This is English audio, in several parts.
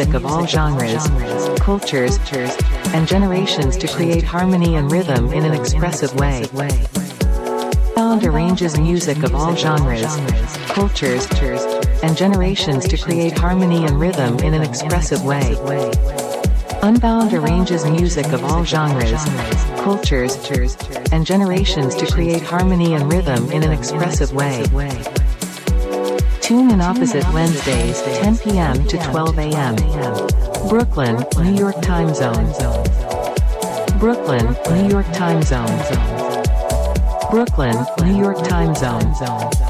Music of all genres, cultures, and generations to create harmony and rhythm in an expressive way. Unbound arranges music of all genres, cultures, and generations to create harmony and rhythm in an expressive way. Unbound arranges music of all genres, cultures, and generations to create harmony and rhythm in an expressive way. Tune in opposite Wednesdays, 10 p.m. to 12 a.m. Brooklyn, New York time zone. Brooklyn, New York time zone. Brooklyn, New York time zone.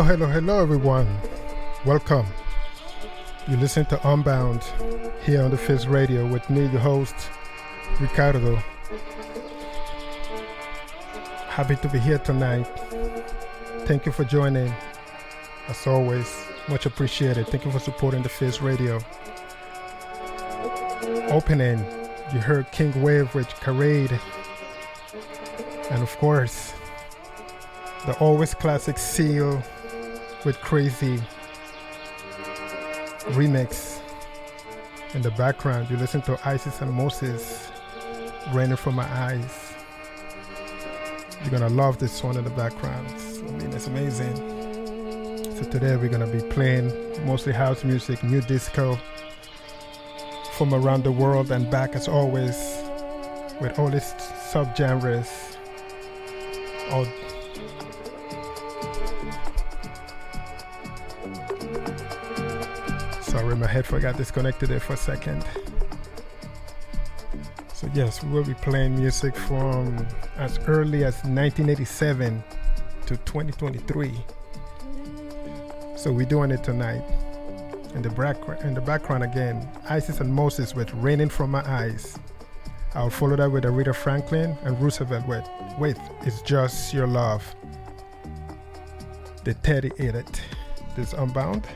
Hello, hello, hello, everyone. Welcome. You listen to Unbound here on the Face Radio with me, your host, Ricardo. Happy to be here tonight. Thank you for joining. As always, much appreciated. Thank you for supporting the Face Radio. Opening, you heard King Wave with Charade. And of course, the always classic Seal with Crazy remix. In the background, you listen to Isis and Moses raining from my eyes. You're gonna love this one in the background. I mean, it's amazing. So today we're gonna be playing mostly house music, new disco from around the world and back as always with all these subgenres, all headphone got disconnected there for a second. So, yes, we will be playing music from as early as 1987 to 2023. So, we're doing it tonight. In the, background, in the background again, Isis and Moses with Raining From My Eyes. I'll follow that with Aretha Franklin and Roosevelt with, with It's Just Your Love. The Teddy Edit. This Unbound.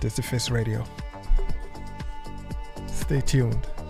This is Face Radio. Stay tuned.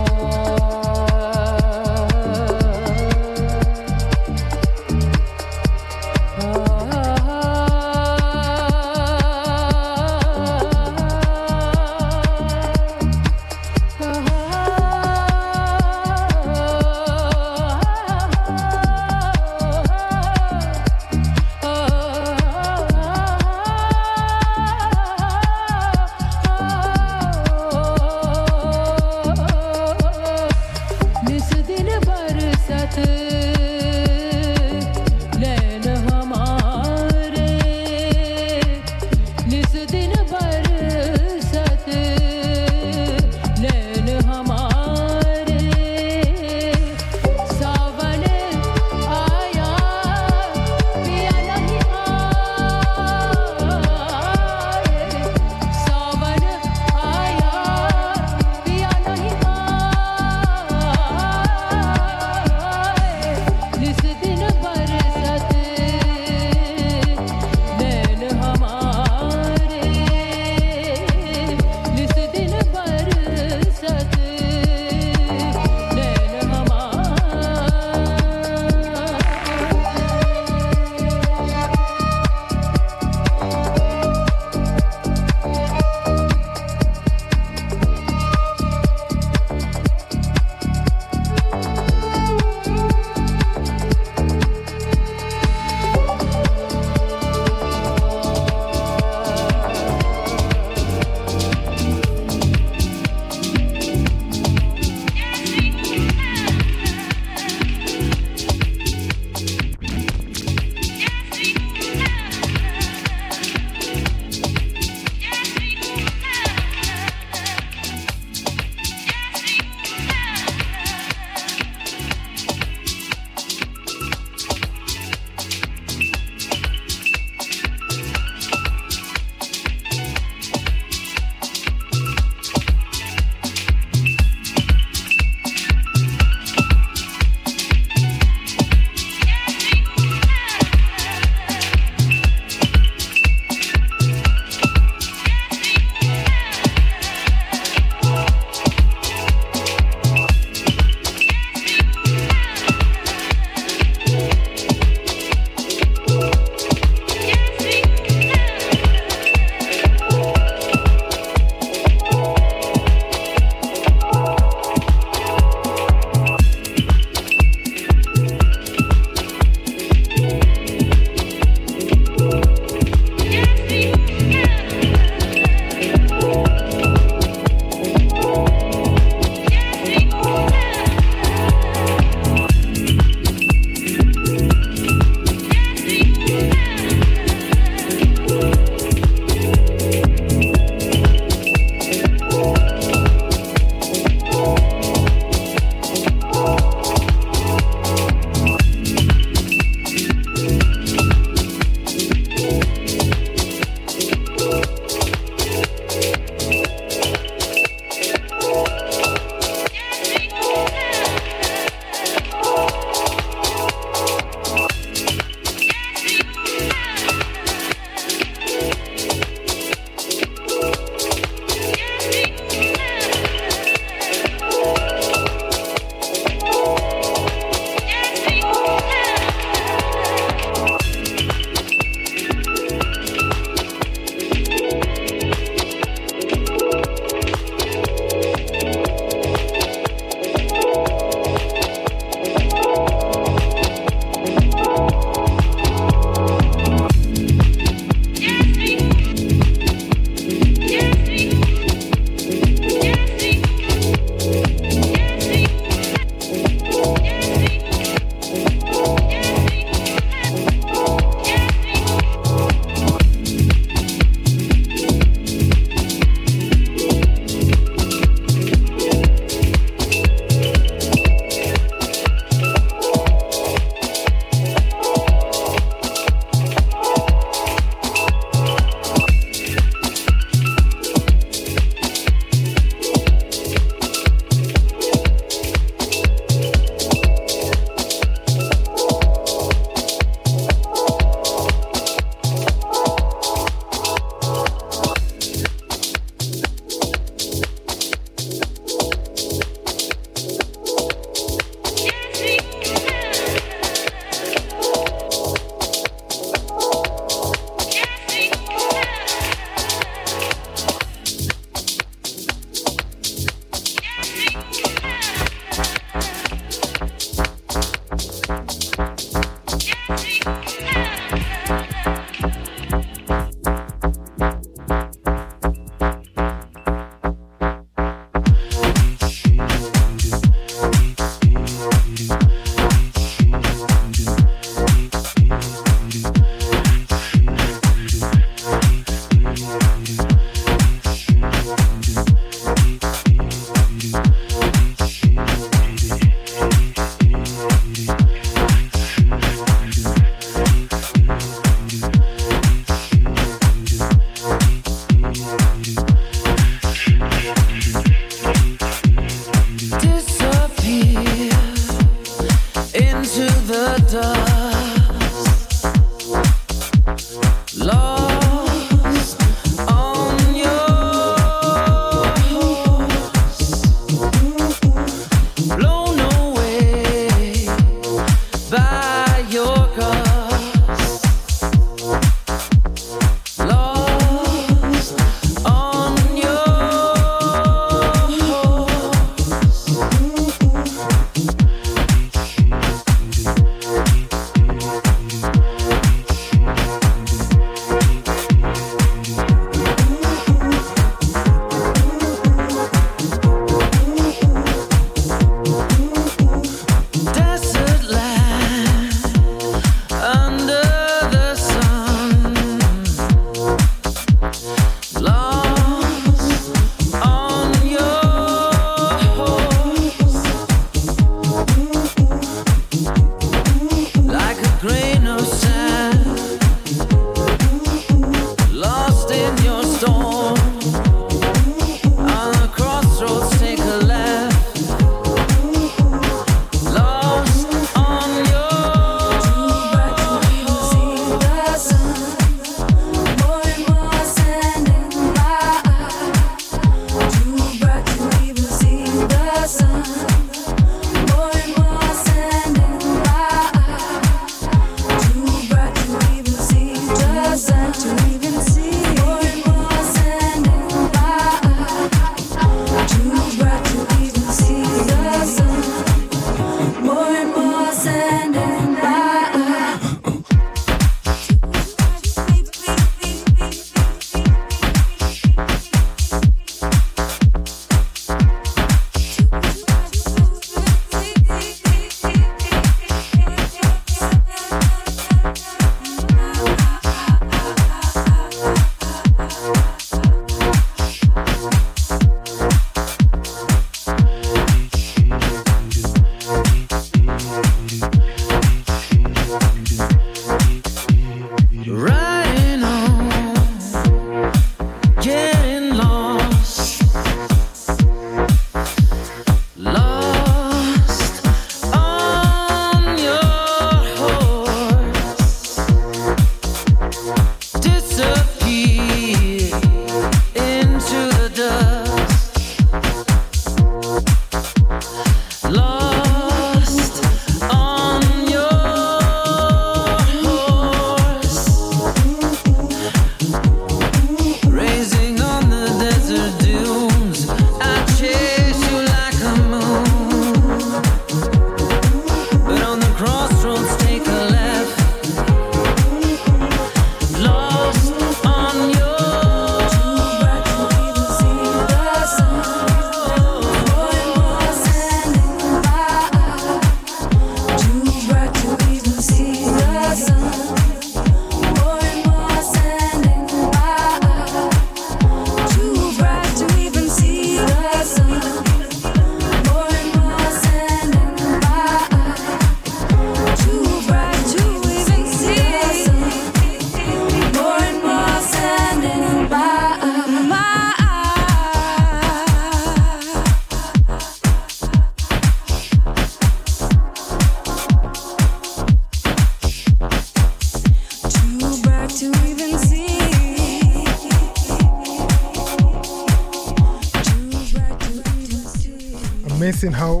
Amazing how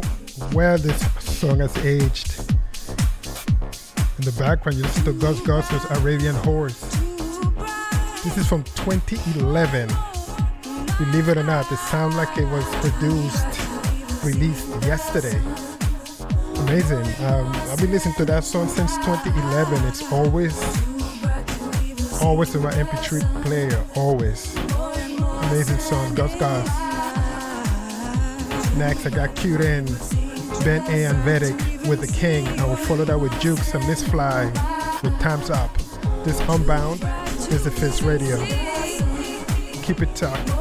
well this song has aged. In the background, you listen to GusGus's Arabian Horse. This is from 2011. Believe it or not, it sounds like it was produced, released yesterday. Amazing. Um, I've been listening to that song since 2011. It's always, always in my MP3 player. Always. Amazing song, GusGus. Next, I got queued in Ben A. and Vedic with The King. I will follow that with Jukes and Miss Fly with Time's Up. This Unbound is the Face Radio. Keep it tucked.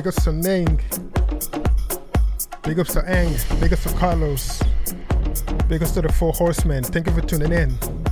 Big ups to Ning, big ups to Ang, big ups to Carlos, big ups to the Four Horsemen. Thank you for tuning in.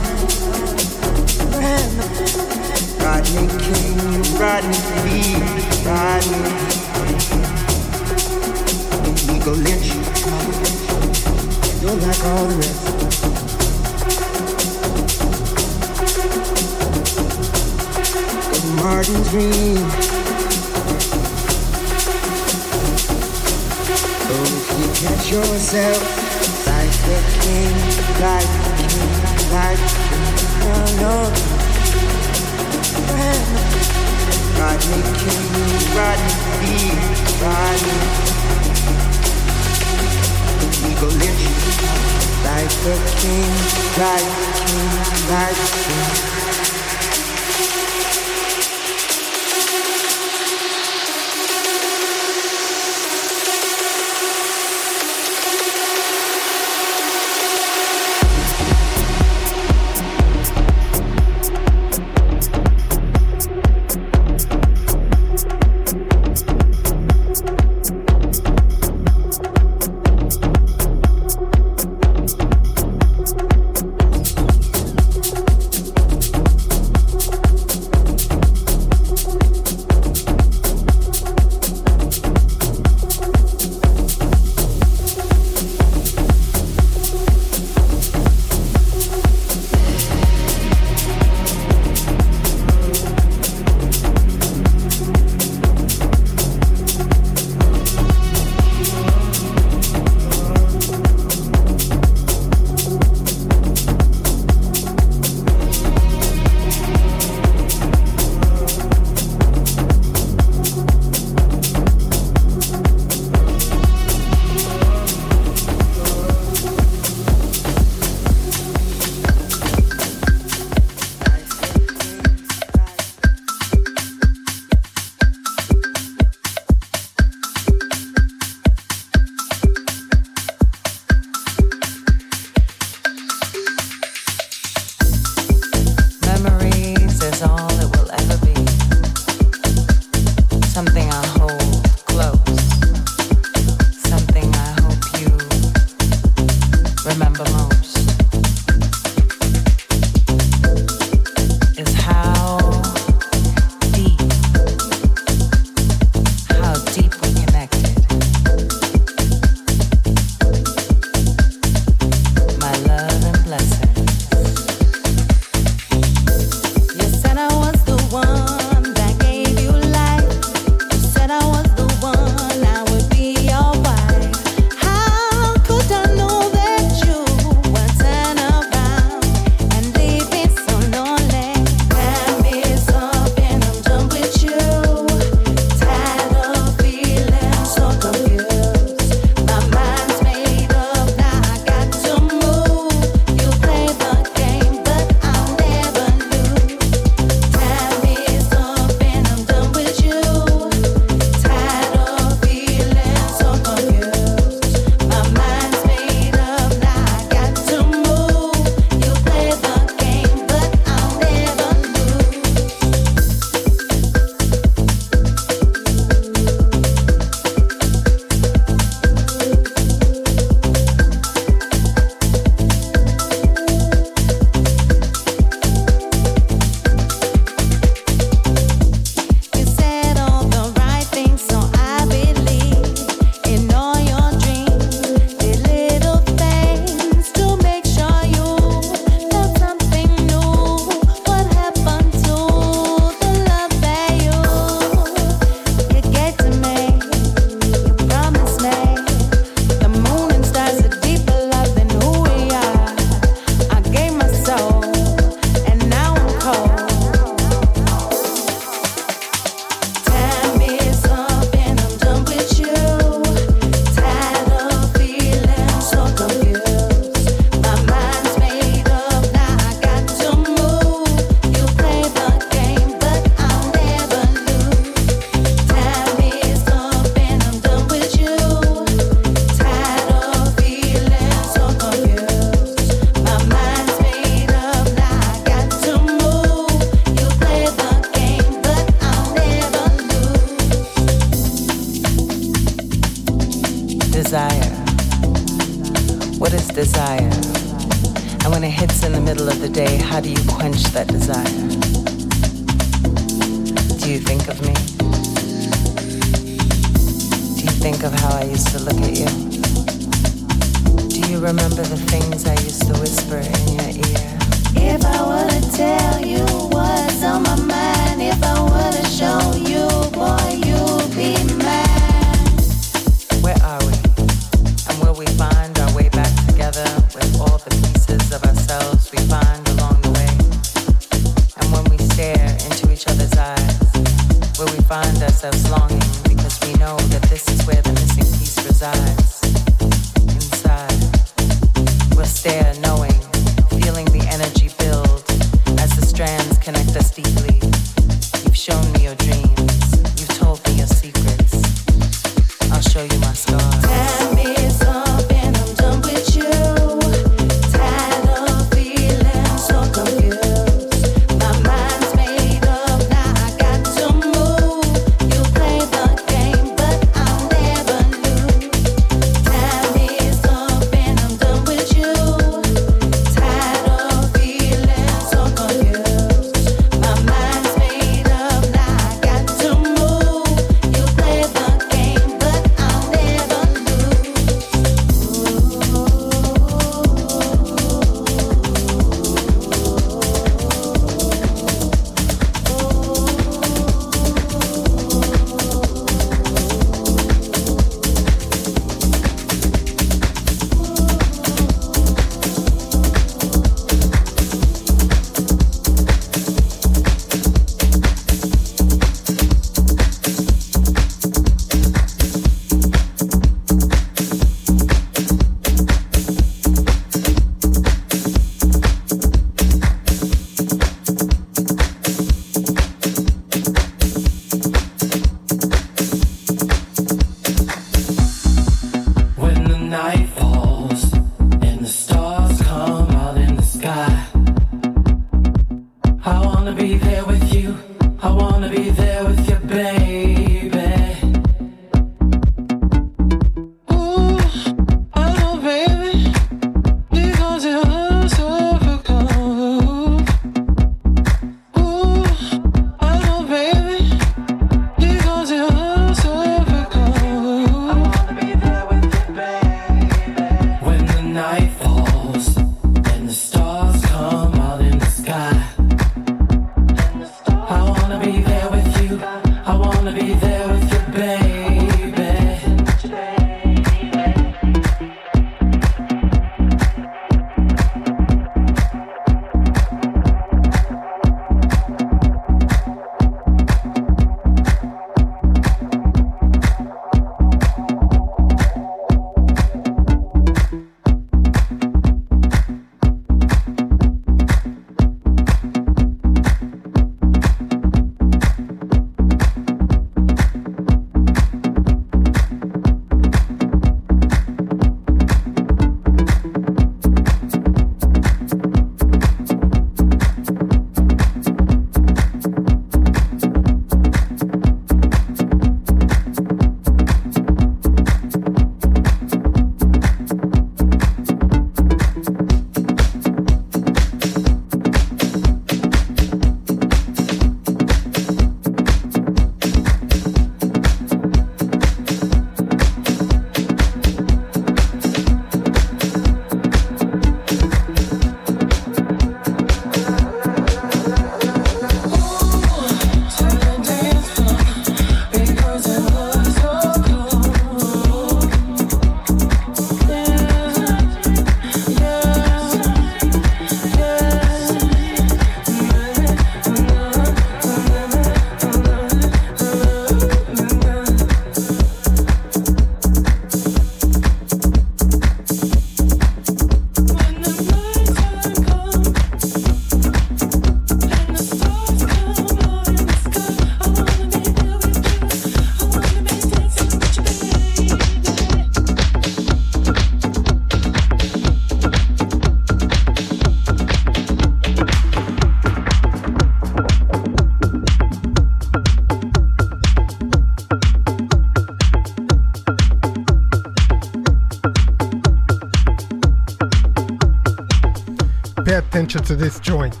to this joint.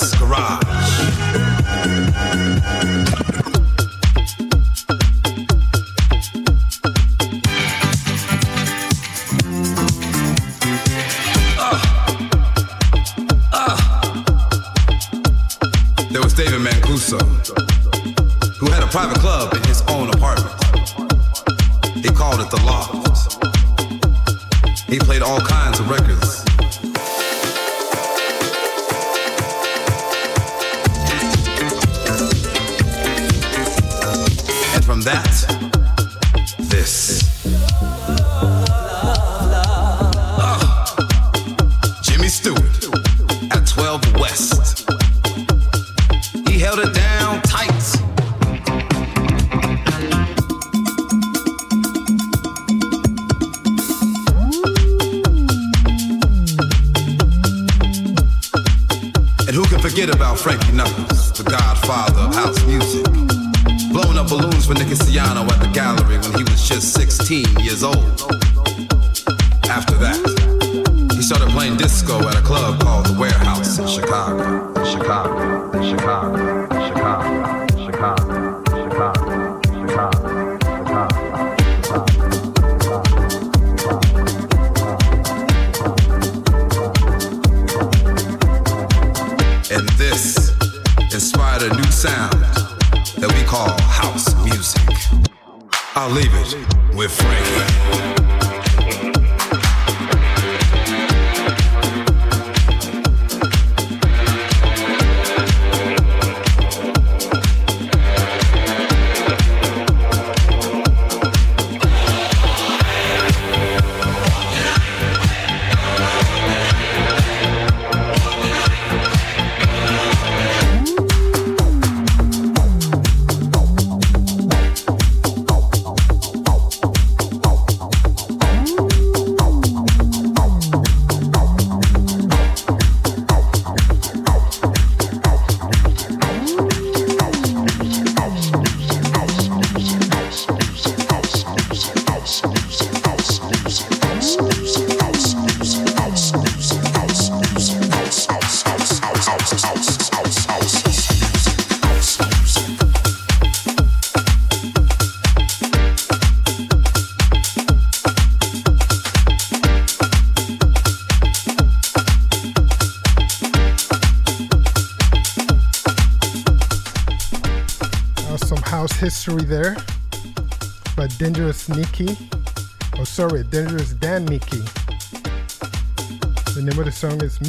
Garage.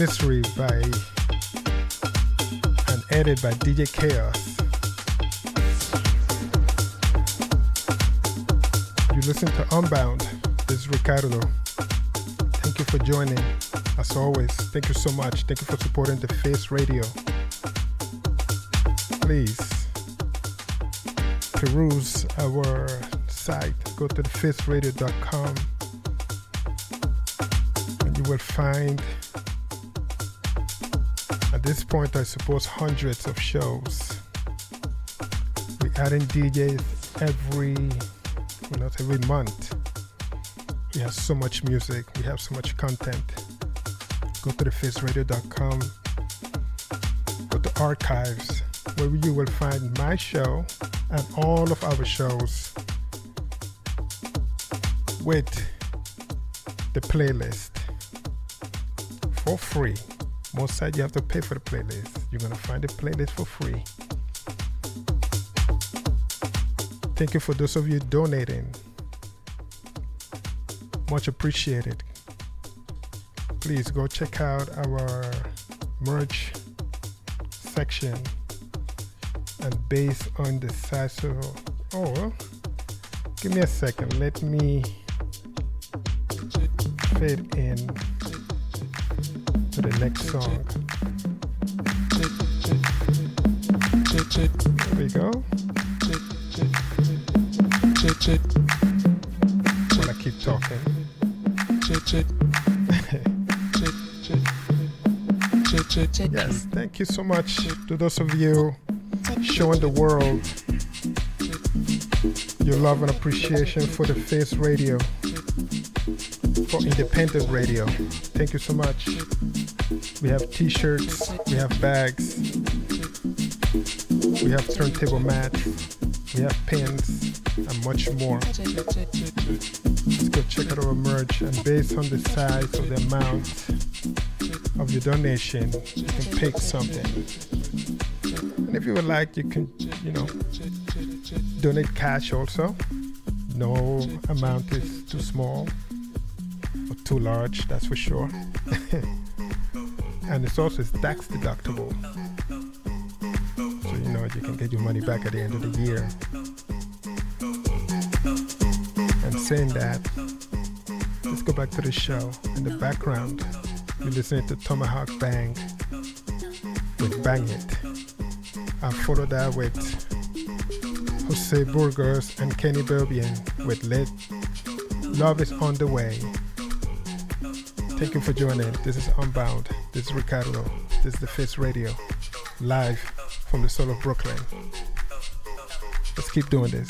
Mystery by and edited by DJ Chaos. You listen to Unbound. This is Ricardo. Thank you for joining. As always, thank you so much. Thank you for supporting the Face Radio. Please peruse our site. Go to thefaceradio.com and you will find point that hundreds of shows. We add in DJs every, well, not every month. We have so much music, we have so much content. Go to thefaceradio.com, go to archives, where you will find my show and all of our shows with the playlist for free. Most side you have to pay for the playlist. You're gonna find the playlist for free. Thank you for those of you donating. Much appreciated. Please go check out our merch section and based on the size of oh give me a second let me fade in to the next song there we go while I keep talking yes thank you so much to those of you showing the world your love and appreciation for the Face Radio, for independent radio. Thank you so much. We have t-shirts, we have bags, we have turntable mats, we have pins, and much more. Let's go check out our merch, and based on the size of the amount of your donation, you can pick something. And if you would like, you can, you know, donate cash also. No amount is too small or too large, that's for sure. and it's also tax deductible. So you know you can get your money back at the end of the year. And saying that, let's go back to the show. In the background, you're listening to Tomahawk Bang with Bang It. I followed that with Jose Burgos and Kenny Bobien with Let Love is on the way. Thank you for joining. This is Unbound. This is Ricardo. This is the Face Radio. Live from the soul of Brooklyn. Let's keep doing this.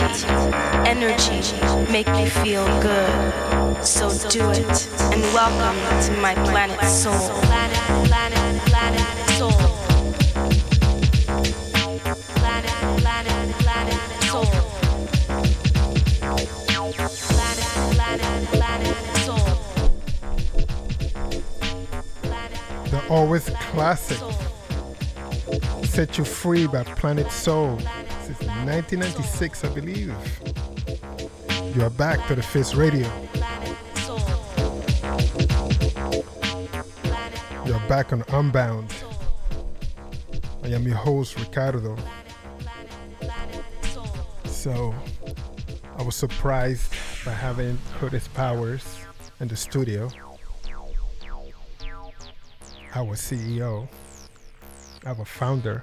energy make me feel good. So do it and welcome to my planet soul. Planet soul. The always classic. Set You Free by Planet Soul. 1996, I believe. You are back to the Face Radio. You're back on Unbound. I am your host, Ricardo. So, I was surprised by having Curtis Powers in the studio, our CEO, our founder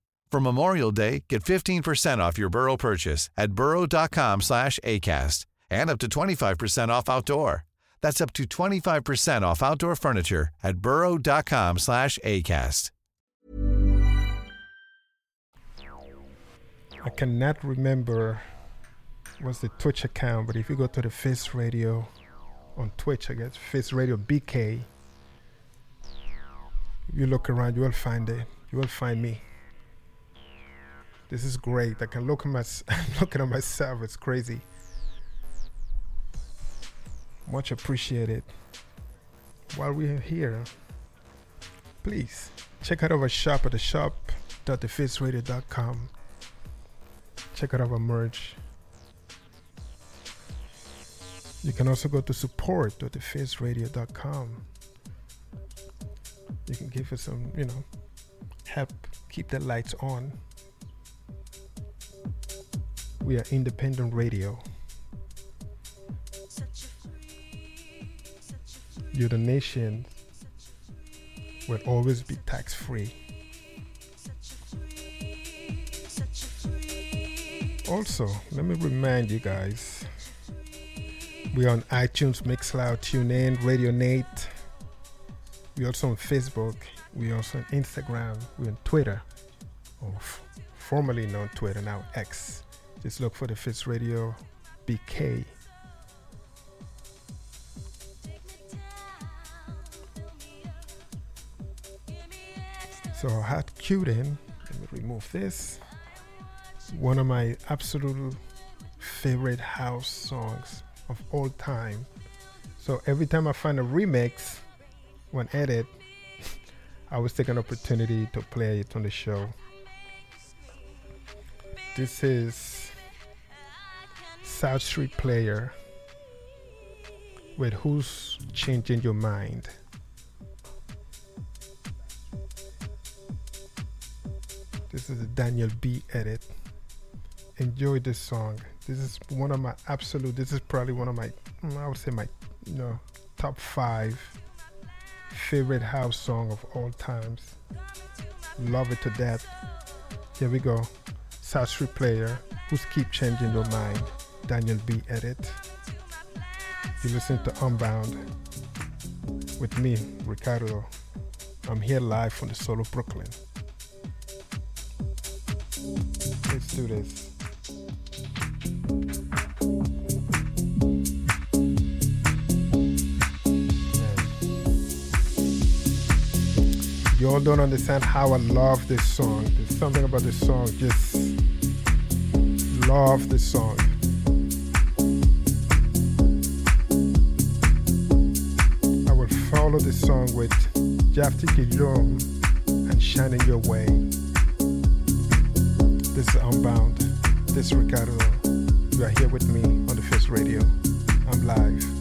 For Memorial Day, get 15% off your Burrow purchase at burrow.com slash ACAST and up to 25% off outdoor. That's up to 25% off outdoor furniture at burrow.com slash ACAST. I cannot remember what's the Twitch account, but if you go to the Face Radio on Twitch, I guess Face Radio BK, you look around, you will find it. You will find me. This is great. I can look at my looking at myself. It's crazy. Much appreciated. While we're here, please check out our shop at the shop.thefaceradio.com. Check out our merch. You can also go to support.thefaceradio.com. You can give us some, you know, help keep the lights on. We are independent radio. Your donation will always be tax free. Also, let me remind you guys we're on iTunes, Mixcloud, TuneIn, Radio Nate. We're also on Facebook. We're also on Instagram. We're on Twitter, or f- formerly known Twitter, now X. Just look for the Face Radio BK. So I had queued in. Let me remove this. One of my absolute favorite house songs of all time. So every time I find a remix, when edit, I always take an opportunity to play it on the show. This is South Street Player with Who's Changing Your Mind. This is a Daniel B edit. Enjoy this song. This is one of my absolute. This is probably one of my. mm, I would say my, you know, top five favorite house song of all times. Love it to death. Here we go. South Street Player. Who's keep changing your mind? Daniel B edit. You listen to Unbound with me, Ricardo. I'm here live from the soul of Brooklyn. Let's do this. You all don't understand how I love this song. There's something about this song, just love this song. This song with Jafti Kijom and Shining Your Way. This is Unbound. This is Ricardo. You are here with me on the Face Radio. I'm live.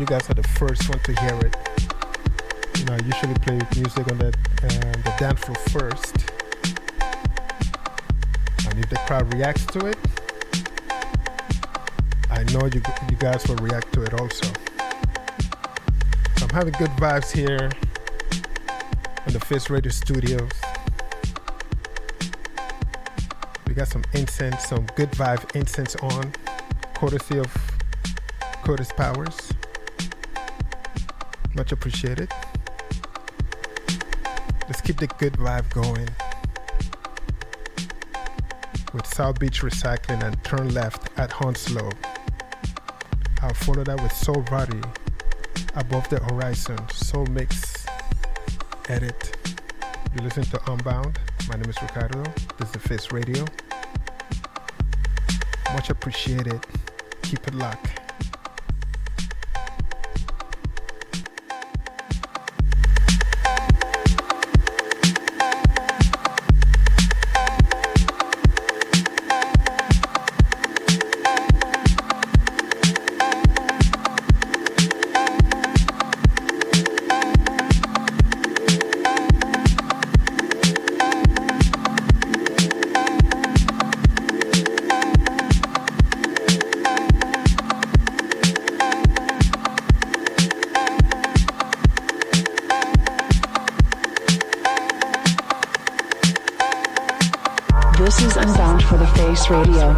You guys are the first one to hear it. You know, I usually play music on the, uh, the dance floor first. And if the crowd reacts to it, I know you, you guys will react to it also. So I'm having good vibes here in the Face Radio Studios. We got some incense, some good vibe incense on, courtesy of Curtis Powers. Much appreciated. Let's keep the good vibe going with South Beach Recycling and turn left at Hounslow. I'll follow that with Soul Varti above the horizon. Soul Mix edit. You listen to Unbound. My name is Ricardo. This is the Face Radio. Much appreciated. Keep it locked. This is Unbound for the Face Radio.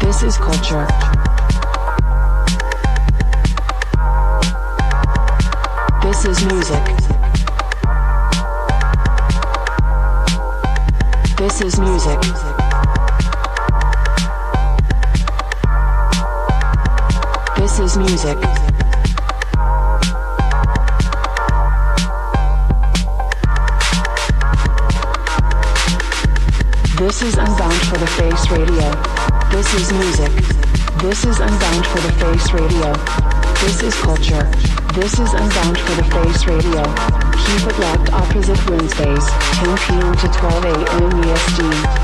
This is culture. This is music. This is music. This is music. This is Unbound for the Face Radio. This is music. This is Unbound for the Face Radio. This is culture. This is Unbound for the Face Radio. Keep it locked opposite Wednesdays, 10 p.m. to 12 a.m. EST.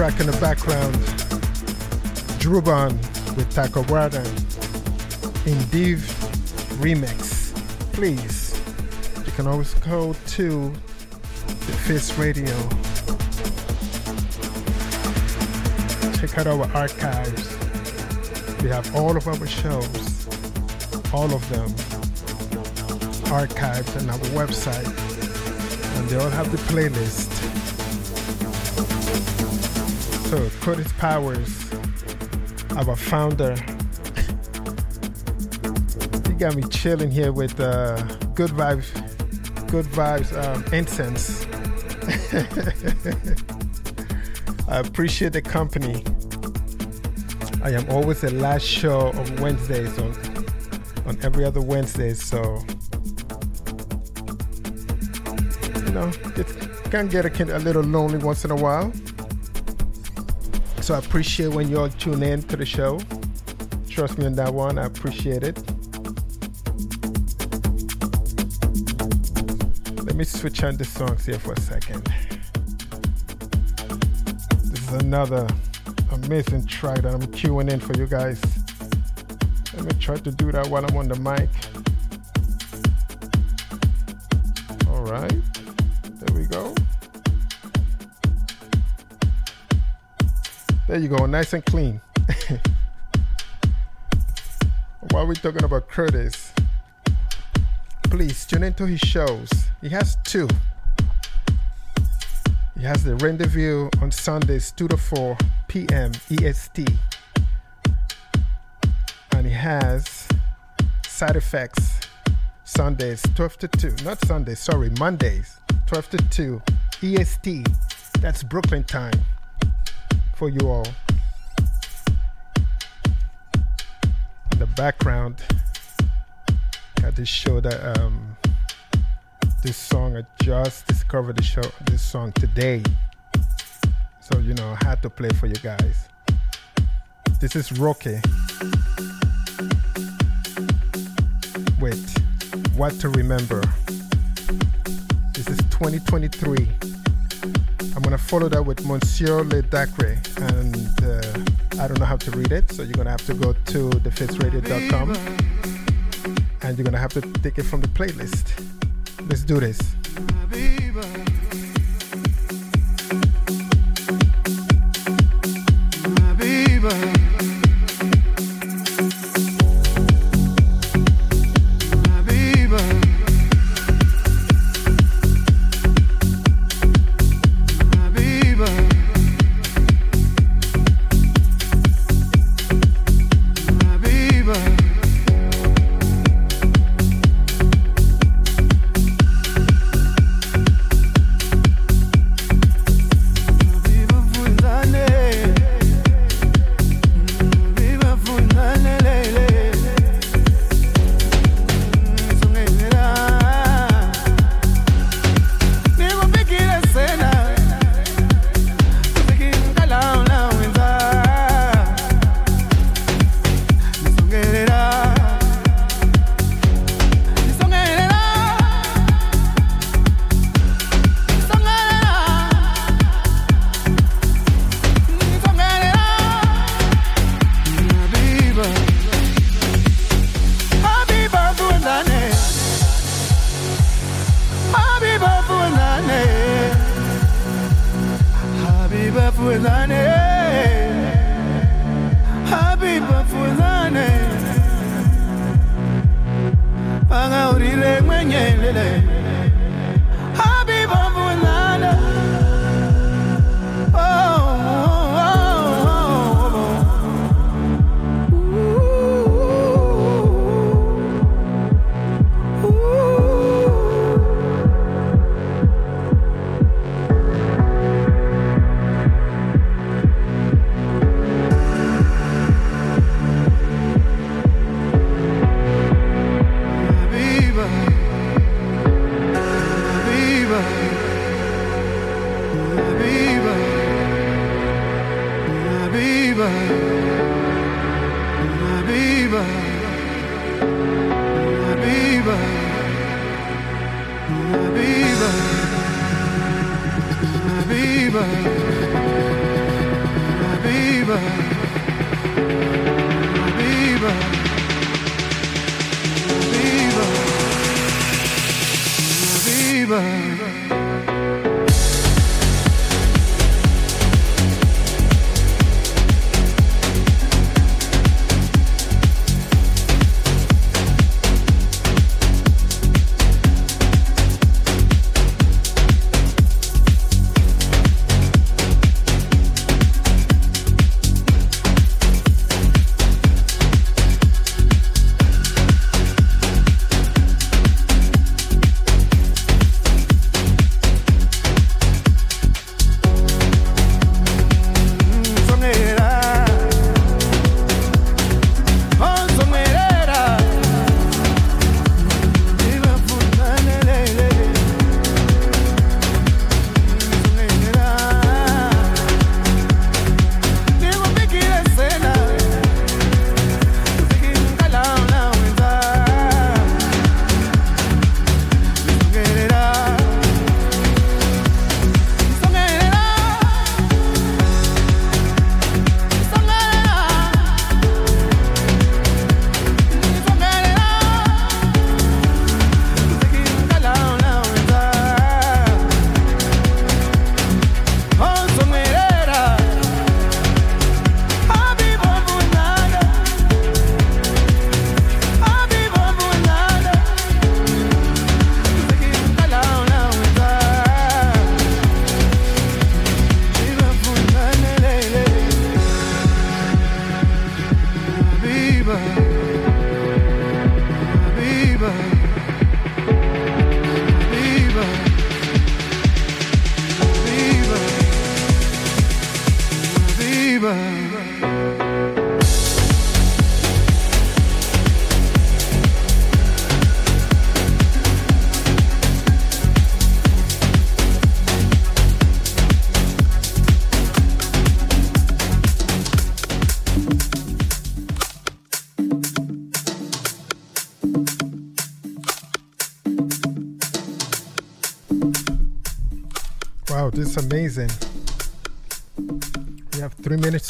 track in the background. Druban with Taco Guarda in Div Remix. Please, you can always go to the Face Radio. Check out our archives. We have all of our shows, all of them archived on our website, and they all have the playlist. So Curtis Powers, our founder, he got me chilling here with uh, good vibes, good vibes um, incense. I appreciate the company. I am always the last show of Wednesdays on on every other Wednesday, so you know it can get a, a little lonely once in a while. So I appreciate when you all tune in to the show. Trust me on that one. I appreciate it. Let me switch on the songs here for a second. This is another amazing track that I'm queuing in for you guys. Let me try to do that while I'm on the mic. There you go, nice and clean. While we're talking about Curtis, please tune into his shows. He has two. He has the rendezvous on Sundays, 2 to 4 p.m. EST. And he has side effects Sundays, 12 to 2. Not Sundays, sorry, Mondays, 12 to 2 EST. That's Brooklyn time for you all. In the background, got this show that um, this song I just discovered the show this song today. So you know I had to play for you guys. This is Roque with What to Remember. This is 2023. I'm gonna follow that with Monsieur Le Détraké, and uh, I don't know how to read it, so you're gonna have to go to thefaceradio.com and you're gonna have to take it from the playlist. Let's do this.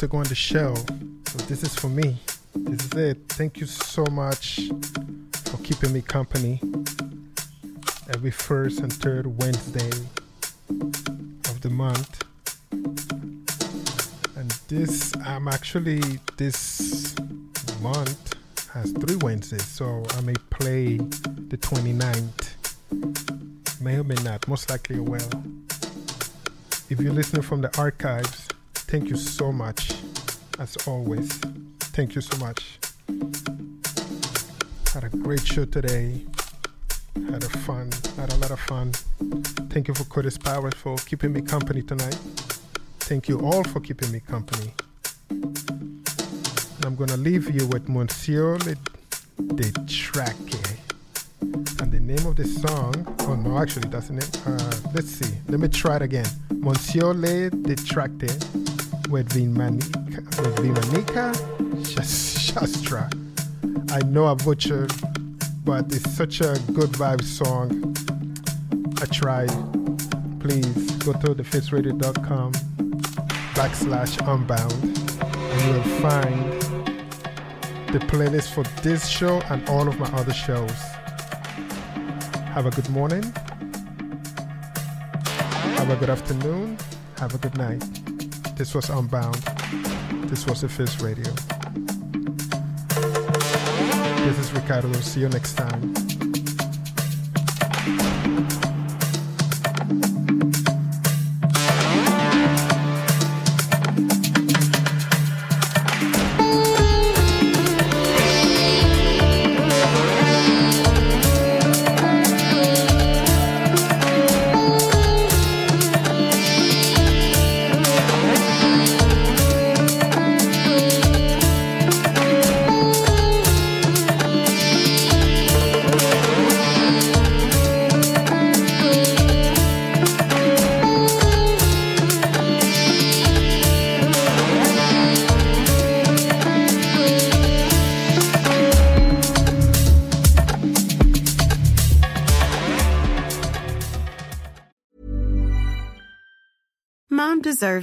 To go on the show. So this is for me. This is it. Thank you so much for keeping me company every first and third Wednesday of the month. And this, I'm actually, this month has three Wednesdays. So I may play the 29th. May or may not. Most likely will. If you're listening from the archives, thank you so much. As always, thank you so much. Had a great show today. Had a fun, had a lot of fun. Thank you for Curtis Powers for keeping me company tonight. Thank you all for keeping me company. And I'm gonna leave you with Monsieur Le De Traque. And the name of the song, oh no, actually, that's the name. Uh, let's see. Let me try it again. Monsieur Le Détraké with Vimanika, with Vimanika Shastra. I know I butchered, but it's such a good vibe song. I tried. Please go to thefaceradio.com backslash unbound and you will find the playlist for this show and all of my other shows. Have a good morning. Have a good afternoon. Have a good night. This was Unbound. This was the Face Radio. This is Ricardo. See you next time.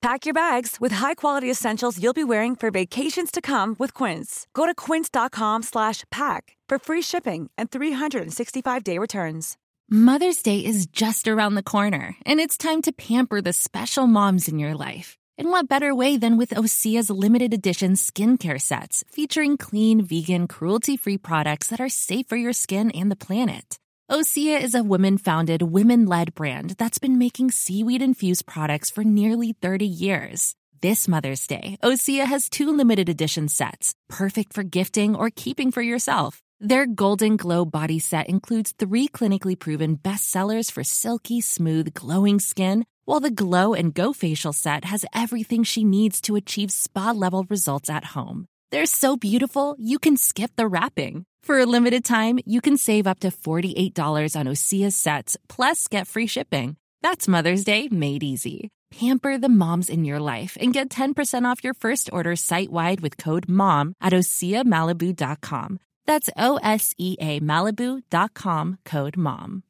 Pack your bags with high-quality essentials you'll be wearing for vacations to come with Quince. Go to quince.com/pack for free shipping and 365-day returns. Mother's Day is just around the corner, and it's time to pamper the special moms in your life. And what better way than with Osea's limited edition skincare sets featuring clean, vegan, cruelty-free products that are safe for your skin and the planet. Osea is a women founded, women led brand that's been making seaweed infused products for nearly 30 years. This Mother's Day, Osea has two limited edition sets, perfect for gifting or keeping for yourself. Their Golden Glow body set includes three clinically proven bestsellers for silky, smooth, glowing skin, while the Glow and Go facial set has everything she needs to achieve spa level results at home. They're so beautiful, you can skip the wrapping. For a limited time, you can save up to $48 on Osea sets, plus get free shipping. That's Mother's Day made easy. Pamper the moms in your life and get 10% off your first order site wide with code MOM at OseaMalibu.com. That's O S E A Malibu.com code MOM.